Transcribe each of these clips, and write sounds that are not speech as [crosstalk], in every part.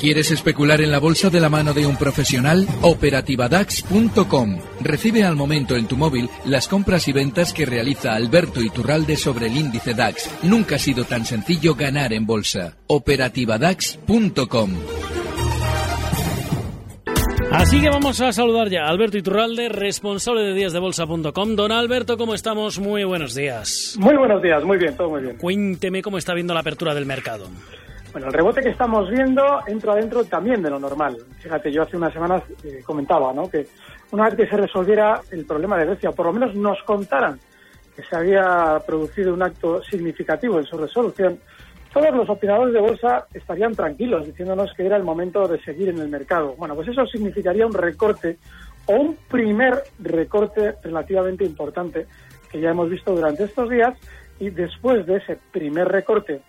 ¿Quieres especular en la bolsa de la mano de un profesional? Operativadax.com. Recibe al momento en tu móvil las compras y ventas que realiza Alberto Iturralde sobre el índice DAX. Nunca ha sido tan sencillo ganar en bolsa. Operativadax.com. Así que vamos a saludar ya a Alberto Iturralde, responsable de díasdebolsa.com. Don Alberto, ¿cómo estamos? Muy buenos días. Muy buenos días, muy bien, todo muy bien. Cuénteme cómo está viendo la apertura del mercado. Bueno, el rebote que estamos viendo entra adentro también de lo normal. Fíjate, yo hace unas semanas eh, comentaba ¿no? que una vez que se resolviera el problema de Grecia, por lo menos nos contaran que se había producido un acto significativo en su resolución, todos los operadores de bolsa estarían tranquilos, diciéndonos que era el momento de seguir en el mercado. Bueno, pues eso significaría un recorte o un primer recorte relativamente importante que ya hemos visto durante estos días y después de ese primer recorte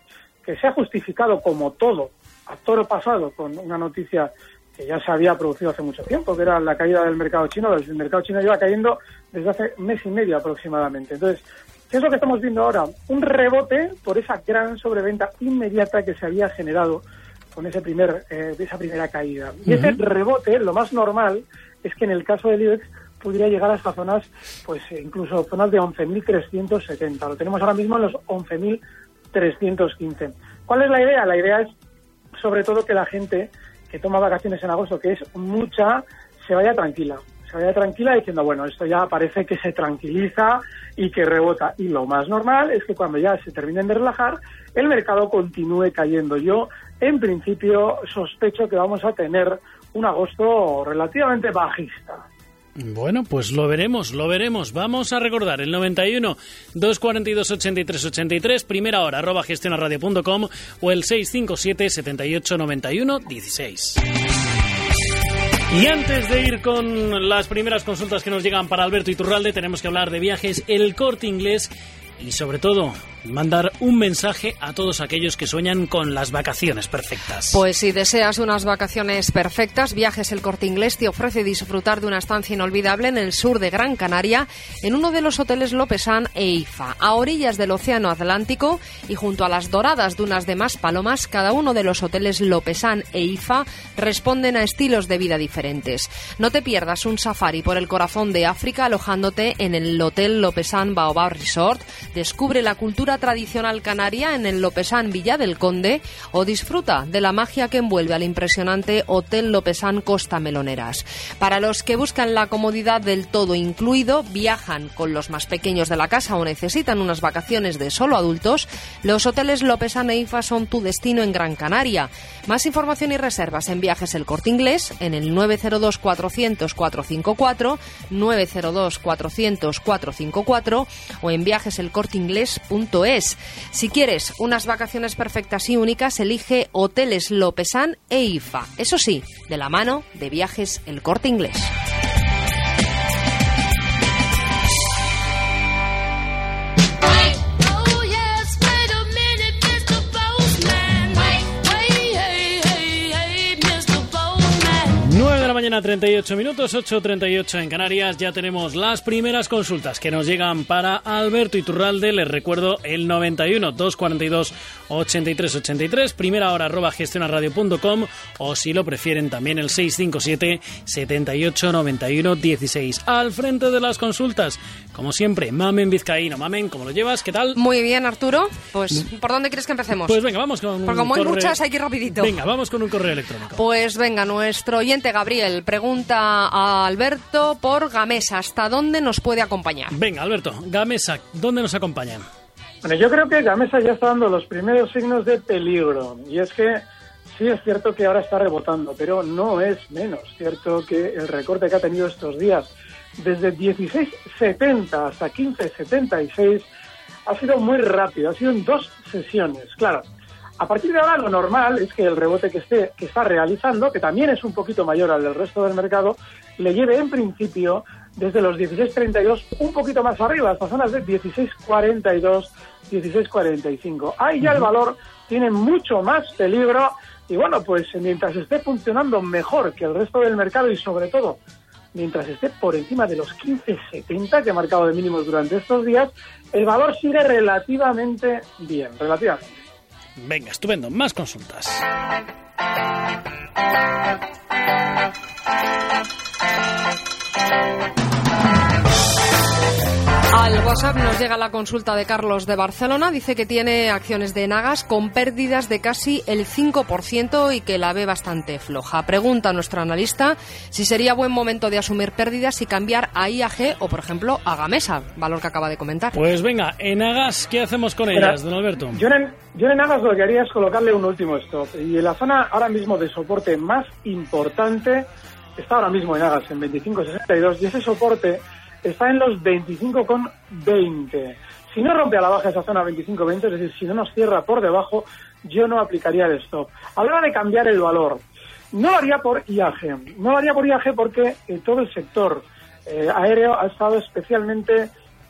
que se ha justificado como todo, a toro pasado, con una noticia que ya se había producido hace mucho tiempo, que era la caída del mercado chino. El mercado chino lleva cayendo desde hace mes y medio aproximadamente. Entonces, ¿qué es lo que estamos viendo ahora? Un rebote por esa gran sobreventa inmediata que se había generado con ese primer, eh, esa primera caída. Y ese rebote, lo más normal, es que en el caso del IBEX pudiera llegar a estas zonas, pues incluso zonas de 11.370. Lo tenemos ahora mismo en los 11.000 315. ¿Cuál es la idea? La idea es sobre todo que la gente que toma vacaciones en agosto, que es mucha, se vaya tranquila. Se vaya tranquila diciendo, bueno, esto ya parece que se tranquiliza y que rebota. Y lo más normal es que cuando ya se terminen de relajar, el mercado continúe cayendo. Yo, en principio, sospecho que vamos a tener un agosto relativamente bajista. Bueno, pues lo veremos, lo veremos. Vamos a recordar el 91 242 83 83, primera hora, arroba gestionaradio.com o el 657 78 91 16. Y antes de ir con las primeras consultas que nos llegan para Alberto Iturralde, tenemos que hablar de viajes El Corte Inglés y sobre todo mandar un mensaje a todos aquellos que sueñan con las vacaciones perfectas. Pues si deseas unas vacaciones perfectas, Viajes El Corte Inglés te ofrece disfrutar de una estancia inolvidable en el sur de Gran Canaria, en uno de los hoteles Lopesan e IFA, a orillas del Océano Atlántico y junto a las doradas dunas de Palomas, cada uno de los hoteles Lopesan e IFA responden a estilos de vida diferentes. No te pierdas un safari por el corazón de África alojándote en el Hotel Lopesan Baobab Resort, descubre la cultura tradicional canaria en el Lopesán Villa del Conde o disfruta de la magia que envuelve al impresionante Hotel Lopesán Costa Meloneras. Para los que buscan la comodidad del todo incluido, viajan con los más pequeños de la casa o necesitan unas vacaciones de solo adultos, los hoteles Lopesán e IFA son tu destino en Gran Canaria. Más información y reservas en Viajes El Corte Inglés en el 902 400 454, 902 400 454 o en viajeselcorteinglés.com es. Si quieres unas vacaciones perfectas y únicas, elige Hoteles Lopesan e IFA. Eso sí, de la mano de Viajes El Corte Inglés. Mañana, 38 minutos, 8.38 en Canarias. Ya tenemos las primeras consultas que nos llegan para Alberto Iturralde. Les recuerdo el 91 242 83 83, primera hora arroba gestionarradio.com o si lo prefieren también el 657 78 91 16. Al frente de las consultas, como siempre, Mamen Vizcaíno. Mamen, ¿cómo lo llevas? ¿Qué tal? Muy bien, Arturo. Pues, ¿por dónde quieres que empecemos? Pues venga, vamos con Porque como hay muchas, hay que ir rapidito. Venga, vamos con un correo electrónico. Pues venga, nuestro oyente Gabriel pregunta a Alberto por Gamesa. ¿Hasta dónde nos puede acompañar? Venga, Alberto, Gamesa, ¿dónde nos acompaña? Bueno, yo creo que Gamesa ya está dando los primeros signos de peligro. Y es que sí es cierto que ahora está rebotando, pero no es menos cierto que el recorte que ha tenido estos días desde 16.70 hasta 15.76 ha sido muy rápido, ha sido en dos sesiones. Claro, A partir de ahora lo normal es que el rebote que, esté, que está realizando, que también es un poquito mayor al del resto del mercado, le lleve en principio desde los 16.32 un poquito más arriba, hasta zonas de 16.42, 16.45. Ahí ya el valor tiene mucho más peligro y bueno, pues mientras esté funcionando mejor que el resto del mercado y sobre todo mientras esté por encima de los 15.70 que ha marcado de mínimos durante estos días, el valor sigue relativamente bien, relativamente. Venga, estupendo. Más consultas. Al WhatsApp nos llega la consulta de Carlos de Barcelona. Dice que tiene acciones de Nagas con pérdidas de casi el 5% y que la ve bastante floja. Pregunta a nuestro analista si sería buen momento de asumir pérdidas y cambiar a IAG o, por ejemplo, a Gamesa, valor que acaba de comentar. Pues venga, en Nagas, ¿qué hacemos con ellas, don Alberto? Yo en, yo en Nagas lo que haría es colocarle un último stop. Y en la zona ahora mismo de soporte más importante está ahora mismo en Nagas en 25.62 y ese soporte está en los 25,20. Si no rompe a la baja esa zona 25,20, es decir, si no nos cierra por debajo, yo no aplicaría el stop. Hablaba de cambiar el valor. No lo haría por IAG. No lo haría por IAG porque eh, todo el sector eh, aéreo ha estado especialmente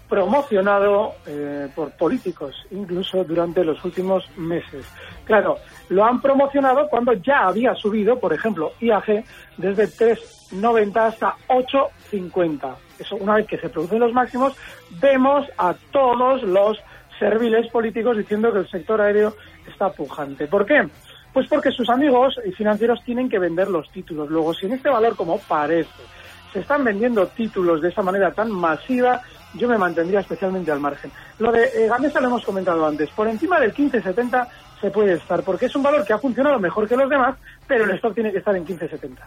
promocionado eh, por políticos, incluso durante los últimos meses. Claro, lo han promocionado cuando ya había subido, por ejemplo, IAG desde 3,90 hasta 8,50 eso, una vez que se producen los máximos, vemos a todos los serviles políticos diciendo que el sector aéreo está pujante. ¿Por qué? Pues porque sus amigos financieros tienen que vender los títulos. Luego, si en este valor, como parece, se están vendiendo títulos de esa manera tan masiva, yo me mantendría especialmente al margen. Lo de eh, Gamesa lo hemos comentado antes. Por encima del 15.70 se puede estar, porque es un valor que ha funcionado mejor que los demás, pero el stock tiene que estar en 15.70.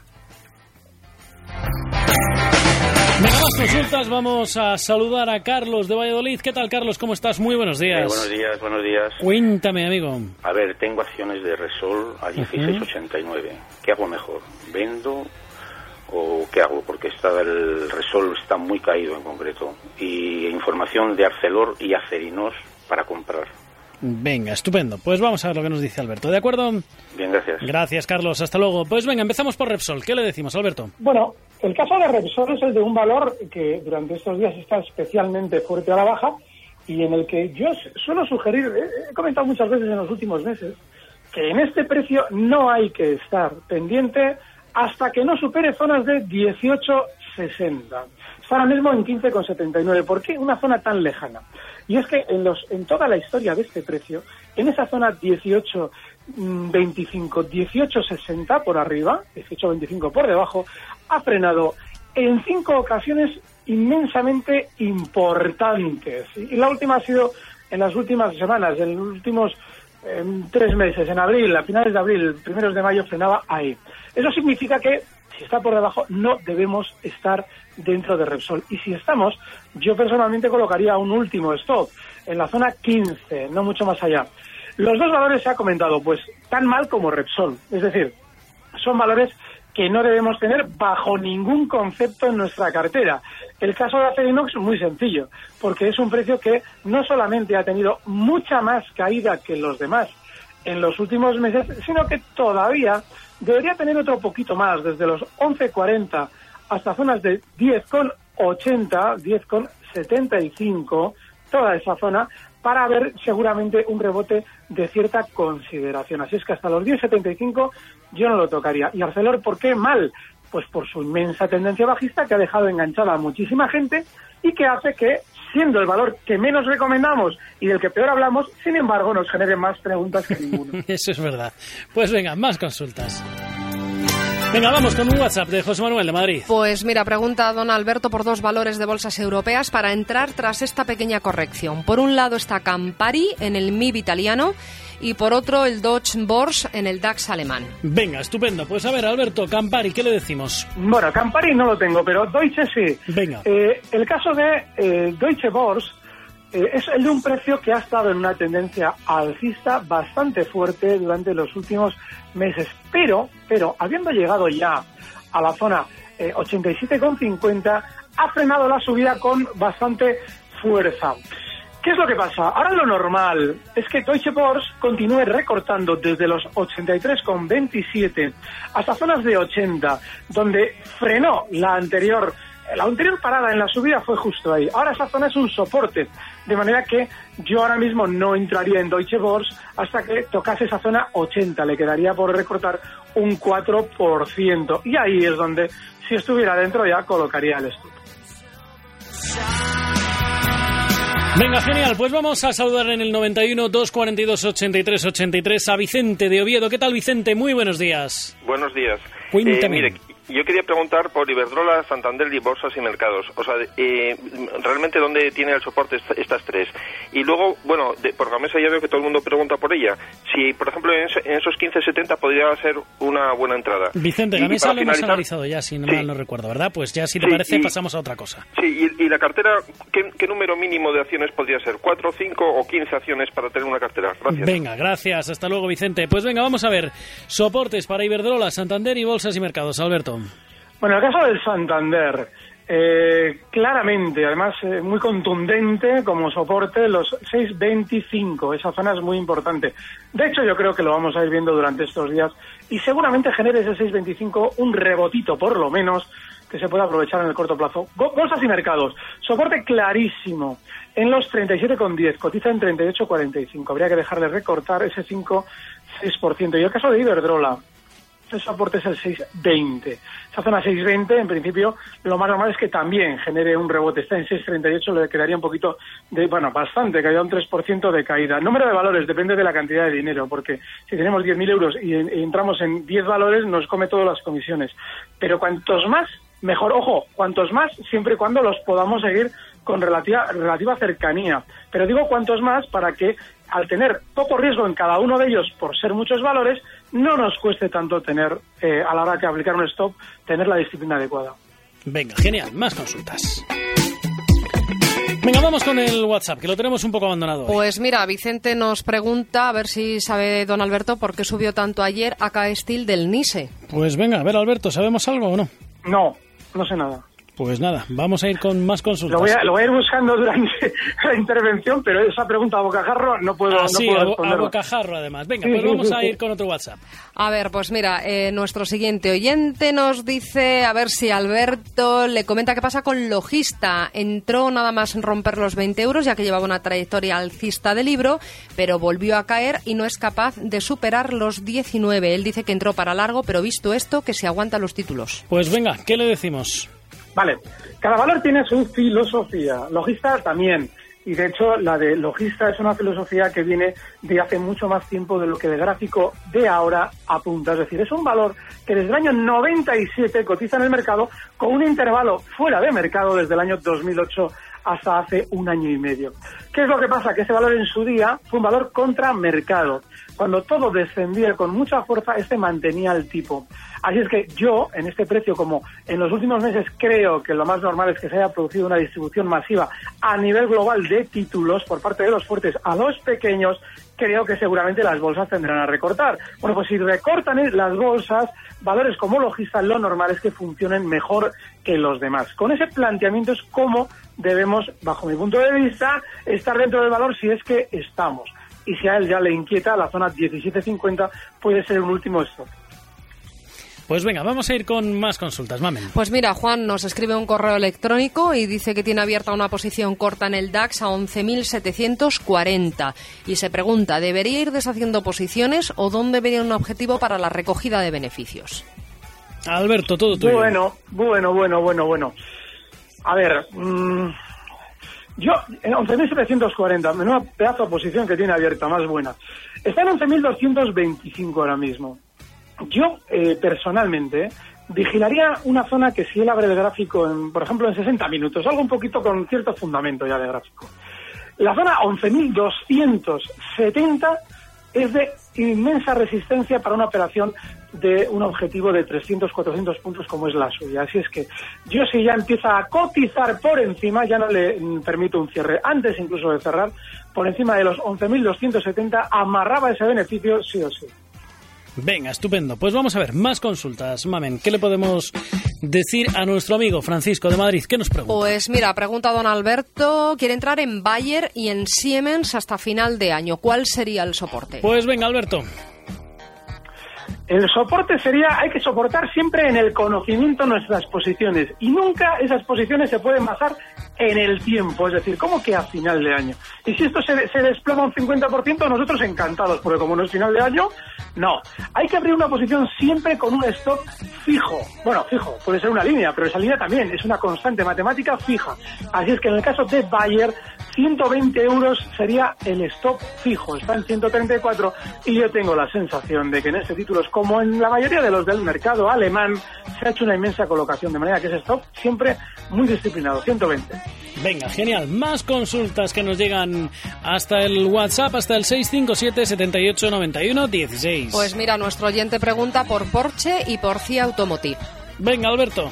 Venga, más consultas. Vamos a saludar a Carlos de Valladolid. ¿Qué tal, Carlos? ¿Cómo estás? Muy buenos días. Eh, buenos días, buenos días. Cuéntame, amigo. A ver, tengo acciones de Resol a 16.89. ¿Qué hago mejor? ¿Vendo o qué hago? Porque está el Resol está muy caído en concreto. Y información de Arcelor y Acerinos para comprar. Venga, estupendo. Pues vamos a ver lo que nos dice Alberto. ¿De acuerdo? Bien, gracias. Gracias, Carlos. Hasta luego. Pues venga, empezamos por Repsol. ¿Qué le decimos, Alberto? Bueno, el caso de Repsol es el de un valor que durante estos días está especialmente fuerte a la baja y en el que yo suelo sugerir, he comentado muchas veces en los últimos meses, que en este precio no hay que estar pendiente hasta que no supere zonas de 18,60. Está ahora mismo en 15,79. ¿Por qué una zona tan lejana? Y es que en, los, en toda la historia de este precio, en esa zona 18, 25, 18, 60 por arriba, 18, 25 por debajo, ha frenado en cinco ocasiones inmensamente importantes. Y la última ha sido en las últimas semanas, en los últimos tres meses, en abril, a finales de abril, primeros de mayo, frenaba ahí. Eso significa que si está por debajo, no debemos estar dentro de Repsol. Y si estamos, yo personalmente colocaría un último stop en la zona 15, no mucho más allá. Los dos valores se ha comentado, pues tan mal como Repsol. Es decir, son valores que no debemos tener bajo ningún concepto en nuestra cartera. El caso de Acerinox es muy sencillo, porque es un precio que no solamente ha tenido mucha más caída que los demás en los últimos meses, sino que todavía debería tener otro poquito más, desde los 11.40 hasta zonas de 10.80, 10.75, toda esa zona, para ver seguramente un rebote de cierta consideración. Así es que hasta los 10.75 yo no lo tocaría. ¿Y Arcelor por qué mal? Pues por su inmensa tendencia bajista que ha dejado enganchada a muchísima gente y que hace que, siendo el valor que menos recomendamos y del que peor hablamos, sin embargo nos genere más preguntas que ninguno. [laughs] Eso es verdad. Pues venga, más consultas. Venga, vamos con un WhatsApp de José Manuel de Madrid. Pues mira, pregunta a don Alberto por dos valores de bolsas europeas para entrar tras esta pequeña corrección. Por un lado está Campari en el MIB italiano y por otro el Deutsche Börse en el DAX alemán. Venga, estupendo. Pues a ver, Alberto, Campari, ¿qué le decimos? Bueno, Campari no lo tengo, pero Deutsche sí. Venga. Eh, el caso de eh, Deutsche Börse eh, es el de un precio que ha estado en una tendencia alcista bastante fuerte durante los últimos meses. Pero, pero, habiendo llegado ya a la zona 87,50, ha frenado la subida con bastante fuerza. ¿Qué es lo que pasa? Ahora lo normal es que Deutsche Börse continúe recortando desde los 83,27 hasta zonas de 80, donde frenó la anterior la anterior parada en la subida fue justo ahí. Ahora esa zona es un soporte, de manera que yo ahora mismo no entraría en Deutsche Börse hasta que tocase esa zona 80, le quedaría por recortar un 4%. Y ahí es donde, si estuviera dentro, ya colocaría el stop. Venga, genial. Pues vamos a saludar en el 91 242 83 83 a Vicente de Oviedo. ¿Qué tal, Vicente? Muy buenos días. Buenos días. Cuéntame. Eh, yo quería preguntar por Iberdrola, Santander y Bolsas y Mercados. O sea, eh, realmente dónde tiene el soporte est- estas tres. Y luego, bueno, de, por la mesa ya veo que todo el mundo pregunta por ella. Si, por ejemplo, en, en esos 15.70 podría ser una buena entrada. Vicente, Y- la y mesa para lo hemos analizado ya, si no Sí. mal no recuerdo, ¿verdad? Pues ya, si te Sí, parece, y- pasamos a otra cosa. Sí, y, y la cartera, ¿qué, qué número mínimo de acciones podría ser? ¿Cuatro, cinco o 15 acciones para tener una cartera? Gracias. Venga, gracias. Hasta luego, Vicente. Pues venga, vamos a ver. Soportes para Iberdrola, Santander y Bolsas y Mercados. Alberto. Bueno, el caso del Santander, eh, claramente, además eh, muy contundente como soporte, los 6.25, esa zona es muy importante. De hecho, yo creo que lo vamos a ir viendo durante estos días y seguramente genere ese 6.25 un rebotito, por lo menos, que se pueda aprovechar en el corto plazo. Bo- Bolsas y mercados, soporte clarísimo en los 37,10, cotiza en 38,45. Habría que dejarle recortar ese 5-6%. Y el caso de Iberdrola, el soporte es el 620. Esa zona 620, en principio, lo más normal es que también genere un rebote. Está en 638, le quedaría un poquito de, bueno, bastante, caída un 3% de caída. Número de valores depende de la cantidad de dinero, porque si tenemos 10.000 euros y, y entramos en 10 valores, nos come todas las comisiones. Pero cuantos más, mejor. Ojo, cuantos más, siempre y cuando los podamos seguir con relativa, relativa cercanía. Pero digo cuantos más para que al tener poco riesgo en cada uno de ellos por ser muchos valores, no nos cueste tanto tener, eh, a la hora de aplicar un stop, tener la disciplina adecuada. Venga, genial. Más consultas. Venga, vamos con el WhatsApp, que lo tenemos un poco abandonado. hoy. Pues mira, Vicente nos pregunta, a ver si sabe don Alberto por qué subió tanto ayer AK Steel del NISE. Pues venga, a ver, Alberto, ¿sabemos algo o no? No, no sé nada. Pues nada, vamos a ir con más consultas. Lo voy, a, lo voy a ir buscando durante [laughs] la intervención, pero esa pregunta a bocajarro no puedo, Ah, no sí, puedo a, bocajarro además. Venga, Sí, pues sí, vamos a ir [laughs] con otro WhatsApp. A ver, pues mira, eh, nuestro siguiente oyente nos dice, a ver si Alberto le comenta qué pasa con Logista. Entró nada más en romper los 20 euros, ya que llevaba una trayectoria alcista de libro, pero volvió a caer y no es capaz de superar los 19. Él dice que entró para largo, pero visto esto, que se aguanta los títulos. Pues venga, ¿qué le decimos? Vale, cada valor tiene su filosofía, logista también. Y de hecho, la de logista es una filosofía que viene de hace mucho más tiempo de lo que el gráfico de ahora apunta. Es decir, es un valor que desde el año 97 cotiza en el mercado con un intervalo fuera de mercado desde el año 2008 hasta hace un año y medio. ¿Qué es lo que pasa? Que ese valor en su día fue un valor contra mercado. Cuando todo descendía con mucha fuerza, este mantenía el tipo. Así es que yo, en este precio, como en los últimos meses creo que lo más normal es que se haya producido una distribución masiva a nivel global de títulos por parte de los fuertes a los pequeños, creo que seguramente las bolsas tendrán a recortar. Bueno, pues si recortan las bolsas, valores como logista, lo normal es que funcionen mejor que los demás. Con ese planteamiento es como debemos, bajo mi punto de vista, estar dentro del valor si es que estamos. Y si a él ya le inquieta, la zona 17.50 puede ser un último stop. Pues venga, vamos a ir con más consultas, mamen. Pues mira, Juan nos escribe un correo electrónico y dice que tiene abierta una posición corta en el DAX a 11.740 y se pregunta, ¿debería ir deshaciendo posiciones o dónde vería un objetivo para la recogida de beneficios? Alberto, todo tuyo. Bueno, bueno, bueno, bueno, bueno. A ver, mm, yo, en 11.740, menuda pedazo de posición que tiene abierta, más buena. Está en 11.225 ahora mismo. Yo, eh, personalmente, vigilaría una zona que si él abre el gráfico, en, por ejemplo, en 60 minutos, algo un poquito con cierto fundamento ya de gráfico. La zona 11.270 es de inmensa resistencia para una operación de un objetivo de 300, 400 puntos como es la suya. Así es que yo si ya empieza a cotizar por encima, ya no le mm, permito un cierre. Antes incluso de cerrar, por encima de los 11.270, amarraba ese beneficio sí o sí. Venga, estupendo. Pues vamos a ver, más consultas, mamen. ¿Qué le podemos decir a nuestro amigo Francisco de Madrid? ¿Qué nos pregunta? Pues mira, pregunta don Alberto, quiere entrar en Bayer y en Siemens hasta final de año. ¿Cuál sería el soporte? Pues venga, Alberto. El soporte sería, hay que soportar siempre en el conocimiento nuestras posiciones y nunca esas posiciones se pueden basar en el tiempo, es decir, ¿cómo que a final de año? Y si esto se, se desploma un 50%, nosotros encantados, porque como no es final de año, no. Hay que abrir una posición siempre con un stop fijo. Bueno, fijo, puede ser una línea, pero esa línea también es una constante matemática fija. Así es que en el caso de Bayer, 120 euros sería el stop fijo, está en 134 y yo tengo la sensación de que en este título como en la mayoría de los del mercado alemán, se ha hecho una inmensa colocación, de manera que ese stop siempre muy disciplinado, 120. Venga, genial. Más consultas que nos llegan hasta el WhatsApp, hasta el 657 78 91 16. Pues mira, nuestro oyente pregunta por Porsche y por CIA Automotive. Venga, Alberto.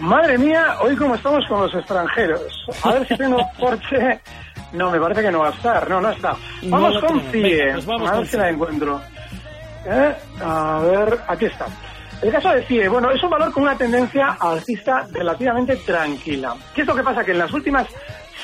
Madre mía, hoy como estamos con los extranjeros. A ver si tengo [laughs] Porsche. No, me parece que no va a estar. No, no está. Vamos con. CIE. Venga, pues vamos a ver si la encuentro. ¿Eh? A ver, aquí está. El caso de CIE, bueno, es un valor con una tendencia alcista relativamente tranquila. ¿Qué es lo que pasa? Que en las últimas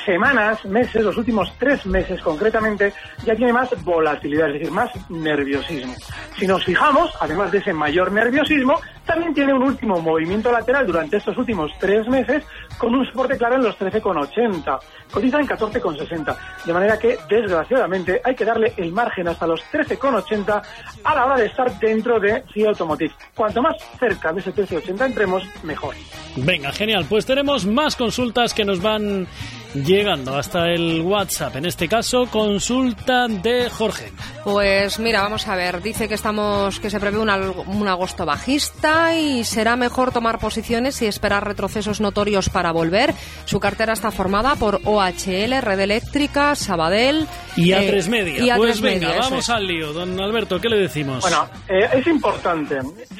semanas, meses, los últimos tres meses concretamente, ya tiene más volatilidad, es decir, más nerviosismo. Si nos fijamos, además de ese mayor nerviosismo, también tiene un último movimiento lateral durante estos últimos tres meses con un soporte claro en los 13,80. Cotiza en 14,60. De manera que, desgraciadamente, hay que darle el margen hasta los 13,80 a la hora de estar dentro de CIA Automotive. Cuanto más cerca de ese 13,80 entremos, mejor. Venga, genial. Pues tenemos más consultas que nos van llegando hasta el WhatsApp. En este caso, consulta de Jorge. Pues mira, vamos a ver. Dice que estamos, que se prevé un, un agosto bajista y será mejor tomar posiciones y esperar retrocesos notorios para volver. Su cartera está formada por OHL, Red Eléctrica, Sabadell Y a eh, tres media. y A3 pues venga, media, vamos es. al lío. Don Alberto, ¿qué le decimos? Bueno, eh, es importante.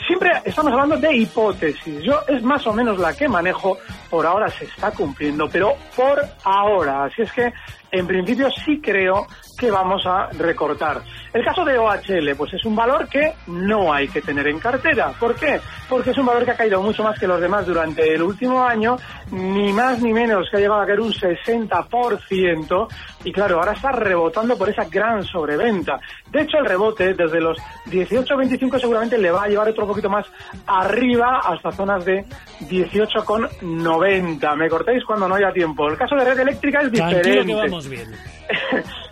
Siempre estamos hablando de hipótesis. Yo es más o menos la que manejo. Por ahora se está cumpliendo, pero por ahora. Así es que, en principio, sí creo que vamos a recortar. El caso de OHL, pues es un valor que no hay que tener en cartera. ¿Por qué? Porque es un valor que ha caído mucho más que los demás durante el último año, ni más ni menos que ha llegado a caer un 60%, y claro, ahora está rebotando por esa gran sobreventa. De hecho, el rebote desde los 18.25 seguramente le va a llevar otro poquito más arriba hasta zonas de 18,90. Me cortéis cuando no haya tiempo. El caso de red eléctrica es diferente. Vamos bien. [laughs]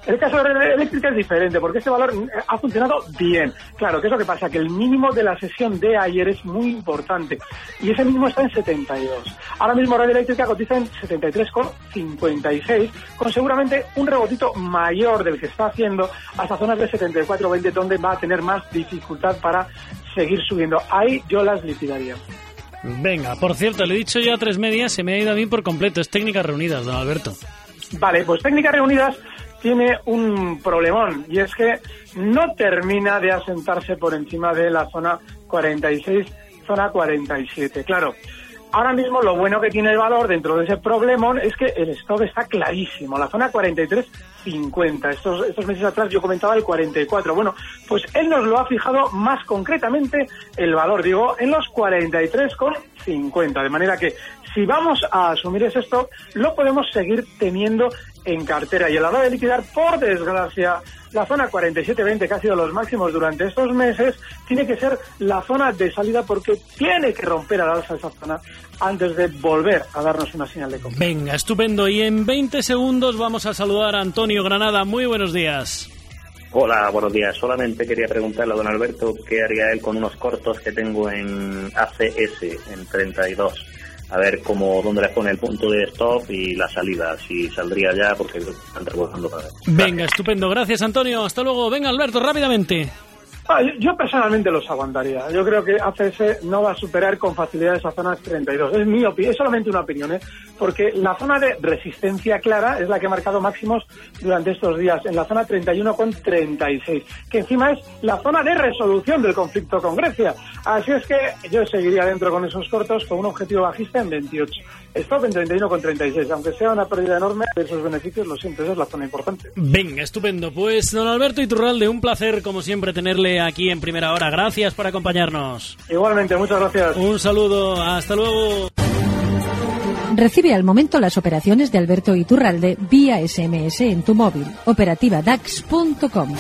El caso de red eléctrica es diferente porque este valor eh, ha funcionado bien. Claro, ¿qué es lo que pasa? Que el mínimo de la sesión de ayer es muy importante y ese mínimo está en 72. Ahora mismo red eléctrica cotiza en 73,56 con seguramente un rebotito mayor del que está haciendo hasta zonas de 74,20 donde va a tener más dificultad para seguir subiendo. Ahí yo las liquidaría. Venga, por cierto, le he dicho ya a tres medias, se me ha ido a mí por completo. Es técnicas reunidas, don Alberto. Vale, pues Técnicas Reunidas tiene un problemón y es que no termina de asentarse por encima de la zona 46, zona 47. Claro, ahora mismo lo bueno que tiene el valor dentro de ese problemón es que el stop está clarísimo, la zona 43. 50. Estos, estos meses atrás yo comentaba el 44. Bueno, pues él nos lo ha fijado más concretamente el valor, digo, en los 43,50. De manera que si vamos a asumir ese stock, lo podemos seguir teniendo en cartera. Y a la hora de liquidar, por desgracia, la zona 47-20, que ha sido los máximos durante estos meses, tiene que ser la zona de salida porque tiene que romper al alza esa zona antes de volver a darnos una señal de compra. Venga, estupendo. Y en 20 segundos vamos a saludar a Antonio Granada. Muy buenos días. Hola, buenos días. Solamente quería preguntarle a don Alberto qué haría él con unos cortos que tengo en ACS, en 32. A ver cómo, dónde le pone el punto de stop y la salida, si saldría ya, porque están rebotando para ver. Venga, estupendo. Gracias, Antonio. Hasta luego. Venga, Alberto, rápidamente. Ah, yo- yo personalmente los aguantaría. Yo creo que ACS no va a superar con facilidad esa zona 32. Es mi opinión, es solamente una opinión, ¿eh? porque la zona de resistencia clara es la que ha marcado máximos durante estos días, en la zona 31 con 36, que encima es la zona de resolución del conflicto con Grecia. Así es que yo seguiría dentro con esos cortos con un objetivo bajista en 28. Stop en 31,36. Aunque sea una pérdida enorme de esos beneficios, lo siento, esa es la zona importante. Venga, estupendo. Pues don Alberto Iturralde, un placer como siempre tenerle aquí en primera hora. Gracias por acompañarnos. Igualmente, muchas gracias. Un saludo, hasta luego. Recibe al momento las operaciones de Alberto Iturralde vía SMS en tu móvil. Operativa DAX.com.